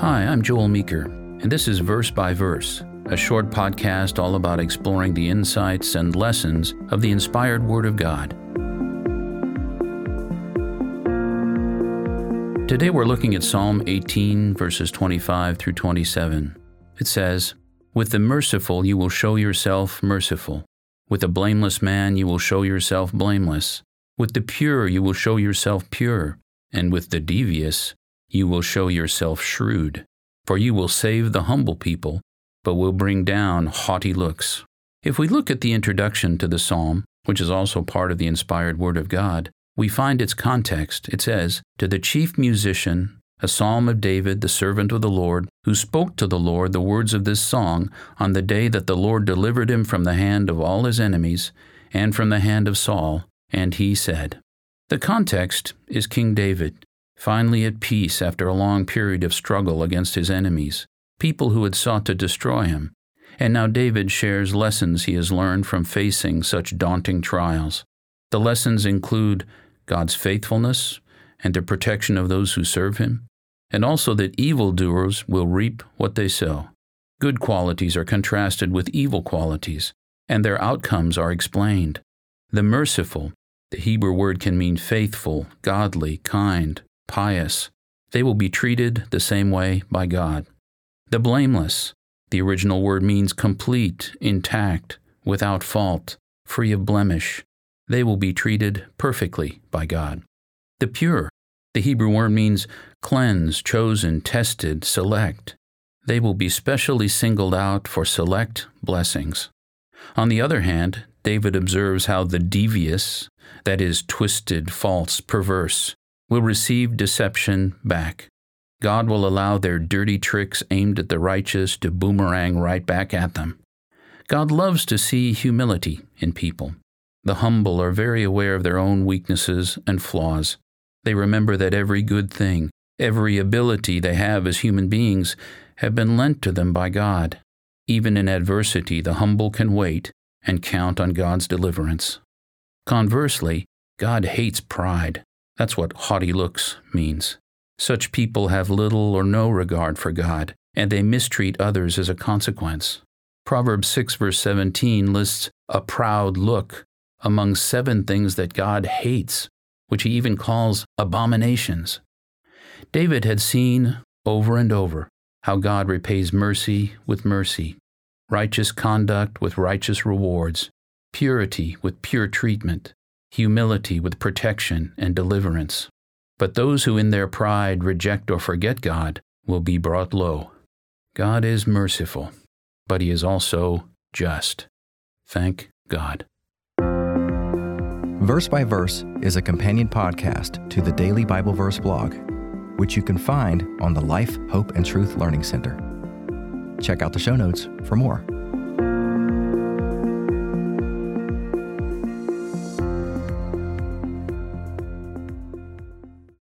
Hi, I'm Joel Meeker, and this is Verse by Verse, a short podcast all about exploring the insights and lessons of the inspired Word of God. Today we're looking at Psalm 18, verses 25 through 27. It says, With the merciful you will show yourself merciful. With the blameless man you will show yourself blameless. With the pure you will show yourself pure. And with the devious you will show yourself shrewd. For you will save the humble people, but will bring down haughty looks. If we look at the introduction to the psalm, which is also part of the inspired Word of God, we find its context. It says, To the chief musician, a psalm of David, the servant of the Lord, who spoke to the Lord the words of this song on the day that the Lord delivered him from the hand of all his enemies and from the hand of Saul. And he said, The context is King David, finally at peace after a long period of struggle against his enemies, people who had sought to destroy him. And now David shares lessons he has learned from facing such daunting trials. The lessons include God's faithfulness and the protection of those who serve him, and also that evildoers will reap what they sow. Good qualities are contrasted with evil qualities, and their outcomes are explained. The merciful, the Hebrew word can mean faithful, godly, kind, pious. They will be treated the same way by God. The blameless, the original word means complete, intact, without fault, free of blemish. They will be treated perfectly by God. The pure, the Hebrew word means cleanse, chosen, tested, select. They will be specially singled out for select blessings. On the other hand, David observes how the devious, that is, twisted, false, perverse, will receive deception back. God will allow their dirty tricks aimed at the righteous to boomerang right back at them. God loves to see humility in people. The humble are very aware of their own weaknesses and flaws. They remember that every good thing, every ability they have as human beings, have been lent to them by God. Even in adversity, the humble can wait and count on God's deliverance. Conversely, God hates pride. That's what haughty looks means. Such people have little or no regard for God, and they mistreat others as a consequence. Proverbs 6, verse 17 lists a proud look among seven things that God hates, which he even calls abominations. David had seen over and over how God repays mercy with mercy, righteous conduct with righteous rewards, purity with pure treatment, humility with protection and deliverance. But those who in their pride reject or forget God will be brought low. God is merciful, but He is also just. Thank God. Verse by Verse is a companion podcast to the Daily Bible Verse blog, which you can find on the Life, Hope, and Truth Learning Center. Check out the show notes for more.